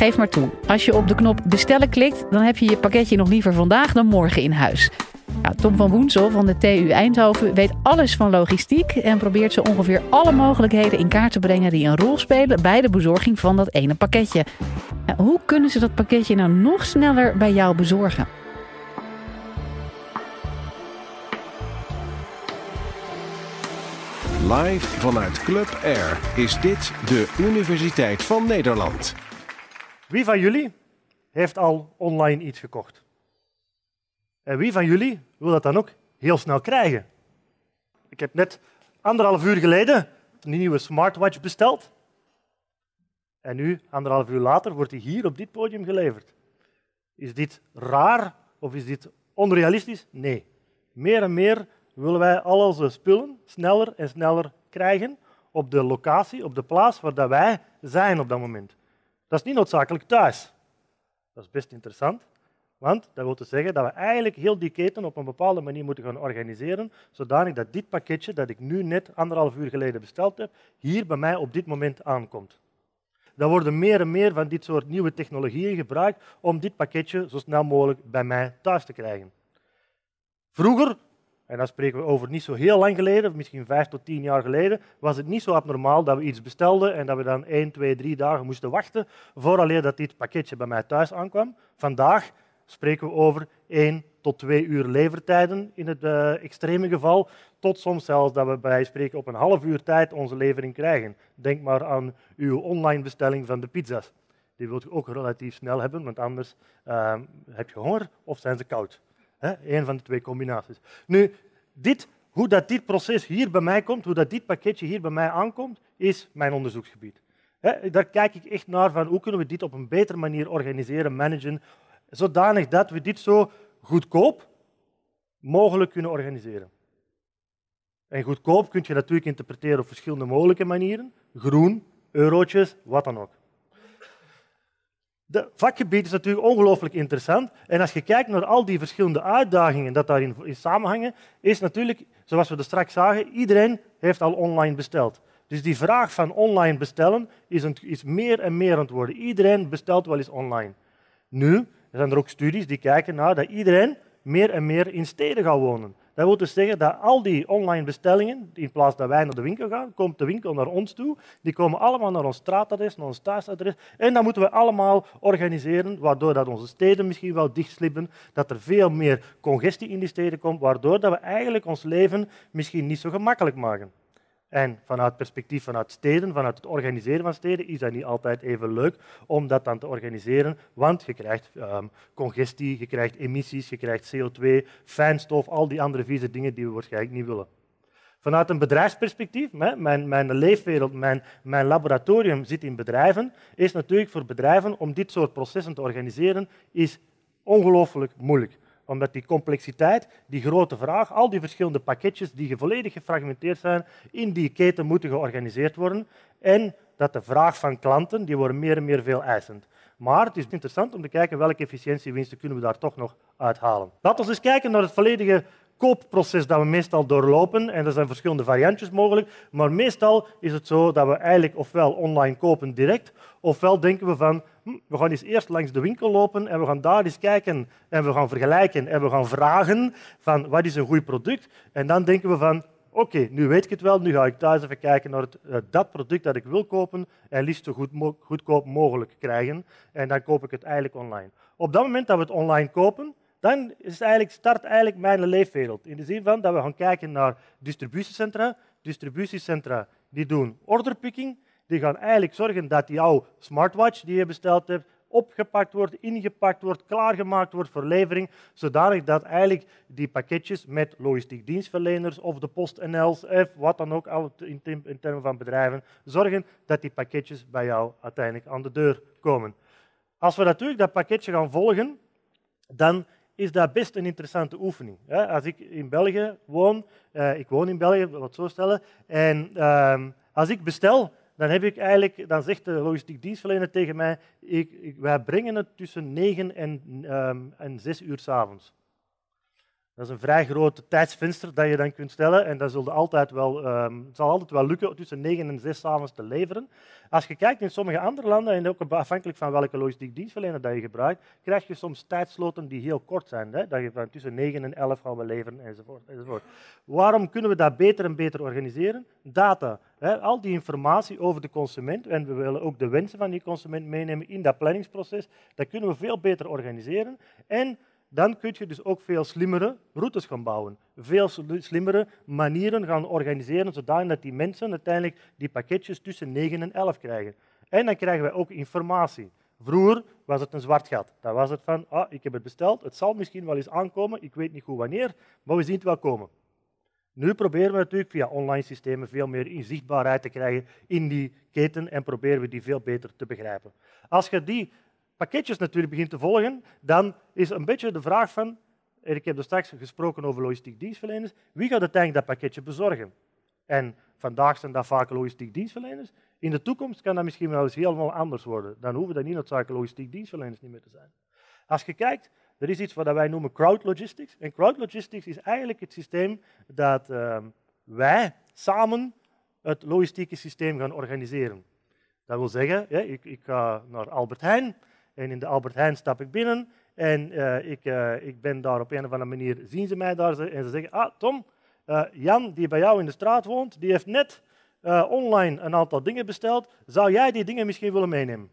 Geef maar toe. Als je op de knop bestellen klikt, dan heb je je pakketje nog liever vandaag dan morgen in huis. Nou, Tom van Woensel van de TU Eindhoven weet alles van logistiek en probeert zo ongeveer alle mogelijkheden in kaart te brengen die een rol spelen bij de bezorging van dat ene pakketje. Nou, hoe kunnen ze dat pakketje nou nog sneller bij jou bezorgen? Live vanuit Club Air is dit de Universiteit van Nederland. Wie van jullie heeft al online iets gekocht? En wie van jullie wil dat dan ook heel snel krijgen? Ik heb net anderhalf uur geleden een nieuwe smartwatch besteld. En nu, anderhalf uur later, wordt die hier op dit podium geleverd. Is dit raar of is dit onrealistisch? Nee. Meer en meer willen wij al onze spullen sneller en sneller krijgen op de locatie, op de plaats waar wij zijn op dat moment. Dat is niet noodzakelijk thuis. Dat is best interessant, want dat wil dus zeggen dat we eigenlijk heel die keten op een bepaalde manier moeten gaan organiseren, zodanig dat dit pakketje dat ik nu net anderhalf uur geleden besteld heb, hier bij mij op dit moment aankomt. Er worden meer en meer van dit soort nieuwe technologieën gebruikt om dit pakketje zo snel mogelijk bij mij thuis te krijgen. Vroeger en dan spreken we over niet zo heel lang geleden, misschien vijf tot tien jaar geleden, was het niet zo abnormaal dat we iets bestelden en dat we dan één, twee, drie dagen moesten wachten vooraleer dat dit pakketje bij mij thuis aankwam. Vandaag spreken we over één tot twee uur levertijden in het uh, extreme geval, tot soms zelfs dat we bij spreken op een half uur tijd onze levering krijgen. Denk maar aan uw online bestelling van de pizza's. Die wilt u ook relatief snel hebben, want anders uh, heb je honger of zijn ze koud. Een van de twee combinaties. Nu, dit, hoe dat dit proces hier bij mij komt, hoe dat dit pakketje hier bij mij aankomt, is mijn onderzoeksgebied. Daar kijk ik echt naar van hoe kunnen we dit op een betere manier organiseren, managen, zodanig dat we dit zo goedkoop mogelijk kunnen organiseren. En goedkoop kun je natuurlijk interpreteren op verschillende mogelijke manieren. Groen, eurotjes, wat dan ook. De vakgebied is natuurlijk ongelooflijk interessant. En als je kijkt naar al die verschillende uitdagingen dat daarin in samenhangen, is natuurlijk, zoals we er straks zagen, iedereen heeft al online besteld. Dus die vraag van online bestellen is, een, is meer en meer aan het worden. Iedereen bestelt wel eens online. Nu zijn er ook studies die kijken naar dat iedereen meer en meer in steden gaat wonen. Dat wil dus zeggen dat al die online bestellingen, in plaats dat wij naar de winkel gaan, komt de winkel naar ons toe. Die komen allemaal naar ons straatadres, naar ons thuisadres. En dat moeten we allemaal organiseren, waardoor dat onze steden misschien wel dichtslippen, dat er veel meer congestie in die steden komt, waardoor dat we eigenlijk ons leven misschien niet zo gemakkelijk maken. En vanuit het perspectief vanuit steden, vanuit het organiseren van steden, is dat niet altijd even leuk om dat dan te organiseren, want je krijgt um, congestie, je krijgt emissies, je krijgt CO2, fijnstof, al die andere vieze dingen die we waarschijnlijk niet willen. Vanuit een bedrijfsperspectief, mijn, mijn leefwereld, mijn, mijn laboratorium zit in bedrijven, is natuurlijk voor bedrijven om dit soort processen te organiseren, is ongelooflijk moeilijk omdat die complexiteit, die grote vraag, al die verschillende pakketjes die volledig gefragmenteerd zijn, in die keten moeten georganiseerd worden. En dat de vraag van klanten, die worden meer en meer veel eisend. Maar het is interessant om te kijken welke efficiëntiewinsten kunnen we daar toch nog uithalen. Laten we eens kijken naar het volledige koopproces dat we meestal doorlopen. En er zijn verschillende variantjes mogelijk. Maar meestal is het zo dat we eigenlijk ofwel online kopen direct, ofwel denken we van hm, we gaan eens eerst langs de winkel lopen en we gaan daar eens kijken en we gaan vergelijken en we gaan vragen van wat is een goed product. En dan denken we van oké, nu weet ik het wel, nu ga ik thuis even kijken naar het, eh, dat product dat ik wil kopen en liefst zo goed, goedkoop mogelijk krijgen. En dan koop ik het eigenlijk online. Op dat moment dat we het online kopen, dan is eigenlijk, start eigenlijk mijn leefwereld. In de zin van dat we gaan kijken naar distributiecentra. Distributiecentra die doen orderpicking. Die gaan eigenlijk zorgen dat jouw smartwatch die je besteld hebt, opgepakt wordt, ingepakt wordt, klaargemaakt wordt voor levering, zodanig dat eigenlijk die pakketjes met logistiek dienstverleners of de PostNL's, of wat dan ook, in termen van bedrijven, zorgen dat die pakketjes bij jou uiteindelijk aan de deur komen. Als we natuurlijk dat pakketje gaan volgen, dan is dat best een interessante oefening. Als ik in België woon, uh, ik woon in België, wat zo stellen, en ehm, als ik bestel, dan, heb ik eigenlijk, dan zegt de logistiek dienstverlener tegen mij, ik, ik, wij brengen het tussen 9 en, um, en 6 uur s'avonds. Dat is een vrij groot tijdsvenster dat je dan kunt stellen. En dat zullen altijd wel, um, het zal altijd wel lukken tussen 9 en 6 avonds te leveren. Als je kijkt in sommige andere landen, en ook afhankelijk van welke logistiek dienstverlener dat je gebruikt, krijg je soms tijdsloten die heel kort zijn. Hè? Dat je van tussen 9 en 11 gaan we leveren enzovoort, enzovoort. Waarom kunnen we dat beter en beter organiseren? Data. Hè? Al die informatie over de consument, en we willen ook de wensen van die consument meenemen in dat planningsproces, dat kunnen we veel beter organiseren. En dan kun je dus ook veel slimmere routes gaan bouwen. Veel slimmere manieren gaan organiseren, zodat die mensen uiteindelijk die pakketjes tussen 9 en 11 krijgen. En dan krijgen wij ook informatie. Vroeger was het een zwart gat. Dan was het van, ah, ik heb het besteld, het zal misschien wel eens aankomen, ik weet niet goed wanneer, maar we zien het wel komen. Nu proberen we natuurlijk via online systemen veel meer inzichtbaarheid te krijgen in die keten en proberen we die veel beter te begrijpen. Als je die pakketjes natuurlijk begint te volgen, dan is een beetje de vraag van, ik heb er straks gesproken over logistiek dienstverleners, wie gaat uiteindelijk dat pakketje bezorgen? En vandaag zijn dat vaak logistiek dienstverleners. In de toekomst kan dat misschien wel eens helemaal anders worden. Dan hoeven dat niet noodzakelijk logistiek dienstverleners niet meer te zijn. Als je kijkt, er is iets wat wij noemen crowd logistics. En crowd logistics is eigenlijk het systeem dat uh, wij samen het logistieke systeem gaan organiseren. Dat wil zeggen, ik, ik ga naar Albert Heijn en in de Albert Heijn stap ik binnen en uh, ik, uh, ik ben daar op een of andere manier, zien ze mij daar en ze zeggen, ah Tom, uh, Jan die bij jou in de straat woont, die heeft net online een aantal dingen besteld, zou jij die dingen misschien willen meenemen?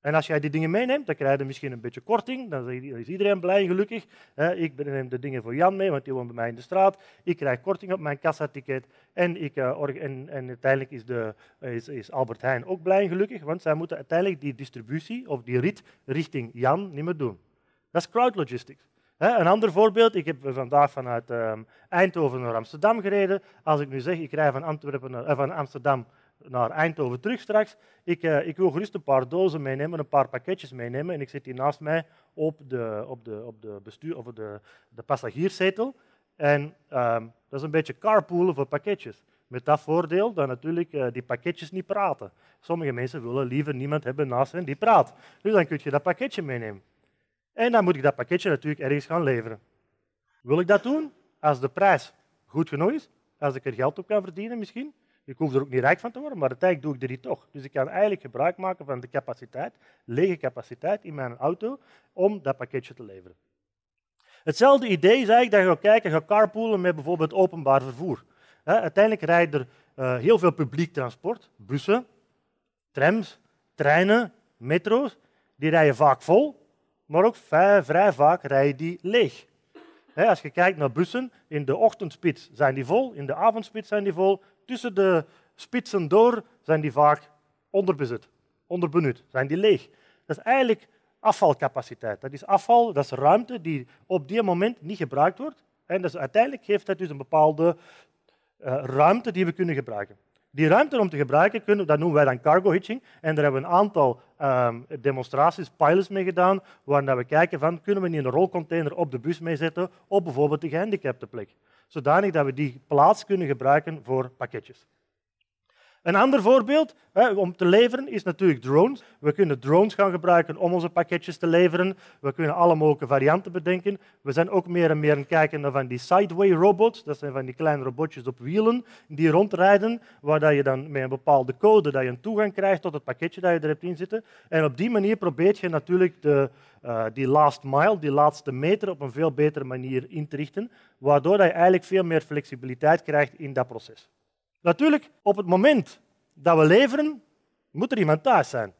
En als jij die dingen meeneemt, dan krijg je misschien een beetje korting. Dan is iedereen blij en gelukkig. Ik neem de dingen voor Jan mee, want die woont bij mij in de straat. Ik krijg korting op mijn kassaticket. En, ik, eh, en, en uiteindelijk is, de, is, is, Albert Heijn ook blij en gelukkig, want zij moeten uiteindelijk die distributie of die rit richting Jan niet meer doen. Dat is crowd logistics. Een ander voorbeeld, ik heb vandaag vanuit ehm, Eindhoven naar Amsterdam gereden. Als ik nu zeg, ik rij van, Antwerpen naar, eh, van Amsterdam naar Eindhoven terug straks. Ik, uh, ik wil gerust een paar dozen meenemen, een paar pakketjes meenemen. En ik zit hier naast mij op de, op de, op de, bestuur, of de, de passagierszetel. En ehm, dat is een beetje carpoolen voor pakketjes. Met dat voordeel dat natuurlijk uh, die pakketjes niet praten. Sommige mensen willen liever niemand hebben naast hen die praat. Dus dan kun je dat pakketje meenemen. En dan moet ik dat pakketje natuurlijk ergens gaan leveren. Wil ik dat doen? Als de prijs goed genoeg is, als ik er geld op kan verdienen misschien, ik hoef er ook niet rijk van te worden, maar uiteindelijk doe ik er niet toch. Dus ik kan eigenlijk gebruik maken van de capaciteit, lege capaciteit in mijn auto, om dat pakketje te leveren. Hetzelfde idee is eigenlijk dat je gaat kijken, gaat carpoolen met bijvoorbeeld openbaar vervoer. uiteindelijk rijden er uh, heel veel publiek transport, bussen, trams, treinen, metro's. Die rijden vaak vol, maar ook vrij vaak rijden die leeg. als je kijkt naar bussen, in de ochtendspits zijn die vol, in de avondspits zijn die vol, tussen de spitsen door zijn die vaak onderbezit, onderbenut, zijn die leeg. Dat is eigenlijk afvalcapaciteit. Dat is afval, dat is ruimte die op die moment niet gebruikt wordt. En dus uiteindelijk geeft dat dus een bepaalde uh, ruimte die we kunnen gebruiken. Die ruimte om te gebruiken, kunnen, dat noemen wij dan cargo hitching. En daar hebben we een aantal um, demonstraties, pilots mee gedaan, waar we kijken van, kunnen we niet een rolcontainer op de bus meezetten op bijvoorbeeld de gehandicapte plek zodanig dat we die plaats kunnen gebruiken voor pakketjes. Een ander voorbeeld hè, om te leveren is natuurlijk drones. We kunnen drones gaan gebruiken om onze pakketjes te leveren. We kunnen alle mogelijke varianten bedenken. We zijn ook meer en meer aan het kijken naar van die sideway robots. Dat zijn van die kleine robotjes op wielen die rondrijden, waar je dan met een bepaalde code dat je een toegang krijgt tot het pakketje dat je er hebt in zitten. En op die manier probeert je natuurlijk de, uh, die last mile, die laatste meter, op een veel betere manier in te richten, waardoor je eigenlijk veel meer flexibiliteit krijgt in dat proces. Natuurlijk, op het moment dat we leveren, moet er iemand thuis zijn.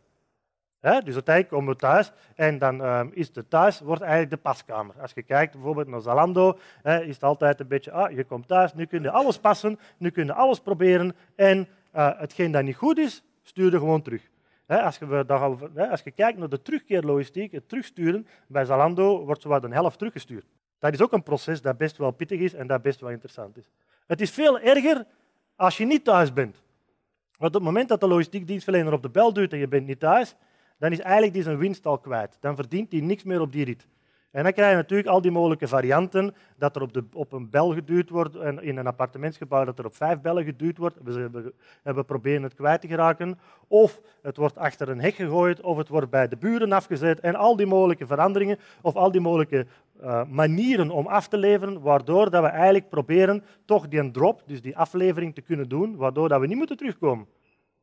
dus uiteindelijk komen we thuis en dan uh, is de thuis wordt eigenlijk de paskamer. Als je kijkt bijvoorbeeld naar Zalando, is het altijd een beetje, ah, je komt thuis, nu kun je alles passen, nu kun je alles proberen en uh, hetgeen dat niet goed is, stuur je gewoon terug. als, je, als je kijkt naar de terugkeerlogistiek, het terugsturen, bij Zalando wordt zowat een helft teruggestuurd. Dat is ook een proces dat best wel pittig is en dat best wel interessant is. Het is veel erger als je niet thuis bent. Want op het moment dat de logistiek dienstverlener op de bel duwt en je bent niet thuis, dan is eigenlijk die zijn winst al kwijt. Dan verdient hij niks meer op die rit. En dan krijg je natuurlijk al die mogelijke varianten, dat er op, de, op een bel geduwd wordt, en in een appartementsgebouw dat er op vijf bellen geduwd wordt, we, we proberen het kwijt te geraken, of het wordt achter een hek gegooid, of het wordt bij de buren afgezet, en al die mogelijke veranderingen, of al die mogelijke eh, manieren om af te leveren, waardoor dat we eigenlijk proberen toch die drop, dus die aflevering te kunnen doen, waardoor dat we niet moeten terugkomen.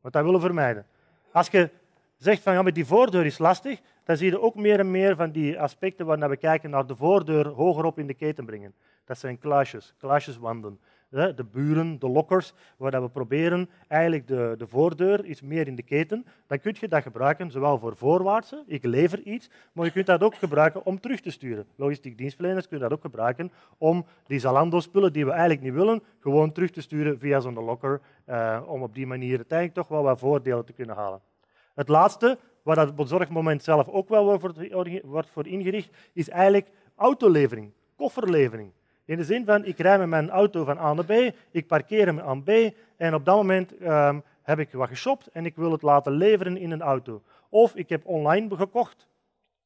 Want dat willen we vermijden. Als je zegt van ja, met die voordeur is lastig, dan zie je ook meer en meer van die aspecten waar we kijken naar de voordeur hogerop in de keten brengen. Dat zijn kluisjes, kluisjeswanden de buren, de lockers, waar we proberen eigenlijk de, de voordeur iets meer in de keten. Dan kun je dat gebruiken, zowel voor voorwaartse, ik lever iets, maar je kunt dat ook gebruiken om terug te sturen. Logistiek dienstverleners kunnen dat ook gebruiken om die Zalando-spullen die we eigenlijk niet willen, gewoon terug te sturen via zo'n locker, eh, om op die manier uiteindelijk toch wel wat voordelen te kunnen halen. Het laatste, waar dat bezorgmoment zelf ook wel wordt voor ingericht, is eigenlijk autolevering, kofferlevering. In de zin van, ik rij met mijn auto van A naar B, ik parkeer hem aan B en op dat moment ehm, heb ik wat geshopt en ik wil het laten leveren in een auto. Of ik heb online gekocht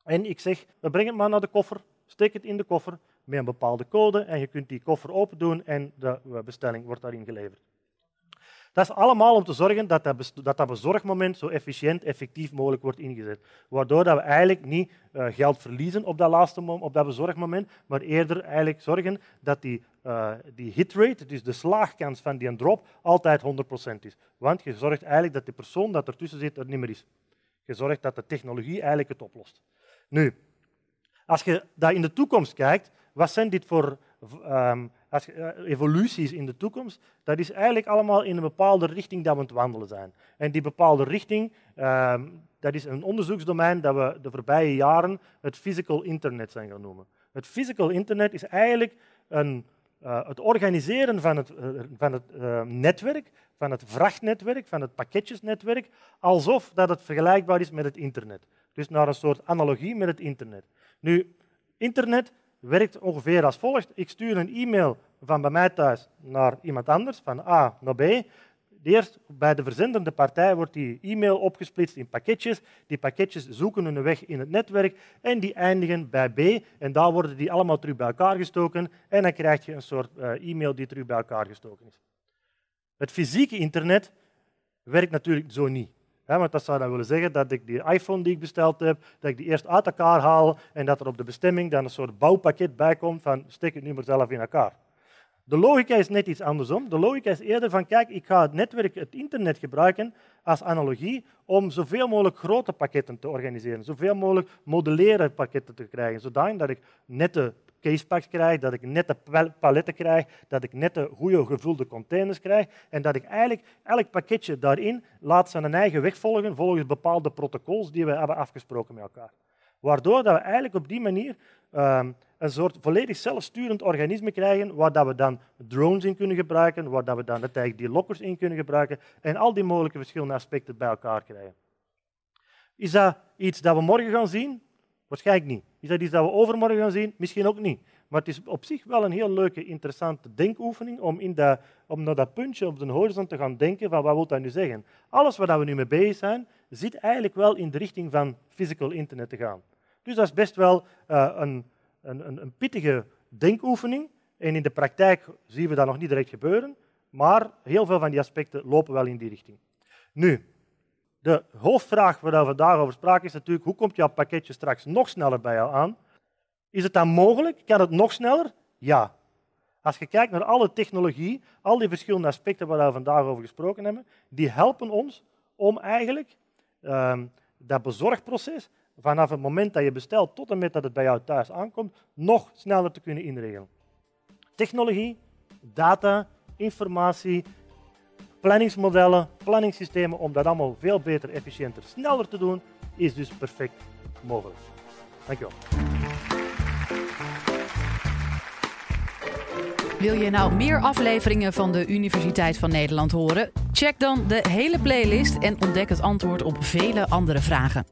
en ik zeg, we brengen het maar naar de koffer, steek het in de koffer met een bepaalde code en je kunt die koffer open doen en de bestelling wordt daarin geleverd. Dat is allemaal om te zorgen dat dat, dat, bezorgmoment zo efficiënt, effectief mogelijk wordt ingezet. Waardoor dat we eigenlijk niet uh, geld verliezen op dat laatste op dat bezorgmoment, maar eerder eigenlijk zorgen dat die, uh, die hitrate, dus de slaagkans van die drop, altijd 100% is. Want je zorgt eigenlijk dat de persoon dat ertussen zit er niet meer is. Je zorgt dat de technologie eigenlijk het oplost. Nu, als je daar in de toekomst kijkt, wat zijn dit voor um, als, uh, evoluties in de toekomst, dat is eigenlijk allemaal in een bepaalde richting dat we aan het wandelen zijn. En die bepaalde richting, uh, dat is een onderzoeksdomein dat we de voorbije jaren het physical internet zijn gaan noemen. Het physical internet is eigenlijk een, uh, het organiseren van het, uh, van het netwerk, van het vrachtnetwerk, van het pakketjesnetwerk, alsof dat het vergelijkbaar is met het internet. Dus naar een soort analogie met het internet. Nu, internet werkt ongeveer als volgt. Ik stuur een e-mail van bij mij thuis naar iemand anders, van A naar B. Eerst bij de verzendende partij wordt die e-mail opgesplitst in pakketjes. Die pakketjes zoeken hun weg in het netwerk en die eindigen bij B. En daar worden die allemaal terug bij elkaar gestoken en dan krijg je een soort eh, e-mail die terug bij elkaar gestoken is. Het fysieke internet werkt natuurlijk zo niet want dat zou dan willen zeggen dat ik die iPhone die ik besteld heb, dat ik die eerst uit elkaar haal en dat er op de bestemming dan een soort bouwpakket bij komt van steek het nu maar zelf in elkaar. De logica is net iets andersom. De logica is eerder van, kijk, ik ga het netwerk, het internet gebruiken als analogie om zoveel mogelijk grote pakketten te organiseren, zoveel mogelijk modelleren pakketten te krijgen, zodat ik nette casepacks krijg, dat ik nette paletten krijg, dat ik nette goede gevulde containers krijg en dat ik eigenlijk elk pakketje daarin laat zijn eigen weg volgen volgens bepaalde protocols die we hebben afgesproken met elkaar. Waardoor dat we eigenlijk op die manier ehm, een soort volledig zelfsturend organisme krijgen, waar dat we dan drones in kunnen gebruiken, waar dat we dan eigenlijk die lockers in kunnen gebruiken en al die mogelijke verschillende aspecten bij elkaar krijgen. Is dat iets dat we morgen gaan zien? Waarschijnlijk niet. Is dat iets dat we overmorgen gaan zien? Misschien ook niet. Maar het is op zich wel een heel leuke, interessante denkoefening om, in dat, om naar dat puntje op de horizon te gaan denken van wat wil dat nu zeggen. Alles waar we nu mee bezig zijn, zit eigenlijk wel in de richting van physical internet te gaan. Dus dat is best wel uh, een, een, een pittige denkoefening. En in de praktijk zien we dat nog niet direct gebeuren, maar heel veel van die aspecten lopen wel in die richting. Nu, de hoofdvraag waar we vandaag over spraken is natuurlijk hoe komt jouw pakketje straks nog sneller bij jou aan? Is het dan mogelijk? Kan het nog sneller? Ja. Als je kijkt naar alle technologie, al die verschillende aspecten waar we vandaag over gesproken hebben, die helpen ons om eigenlijk uh, dat bezorgproces vanaf het moment dat je bestelt tot en met dat het bij jou thuis aankomt, nog sneller te kunnen inregelen. Technologie, data, informatie, planningsmodellen, planningssystemen, om dat allemaal veel beter, efficiënter, sneller te doen, is dus perfect mogelijk. Dankjewel. Wil je nou meer afleveringen van de Universiteit van Nederland horen? Check dan de hele playlist en ontdek het antwoord op vele andere vragen.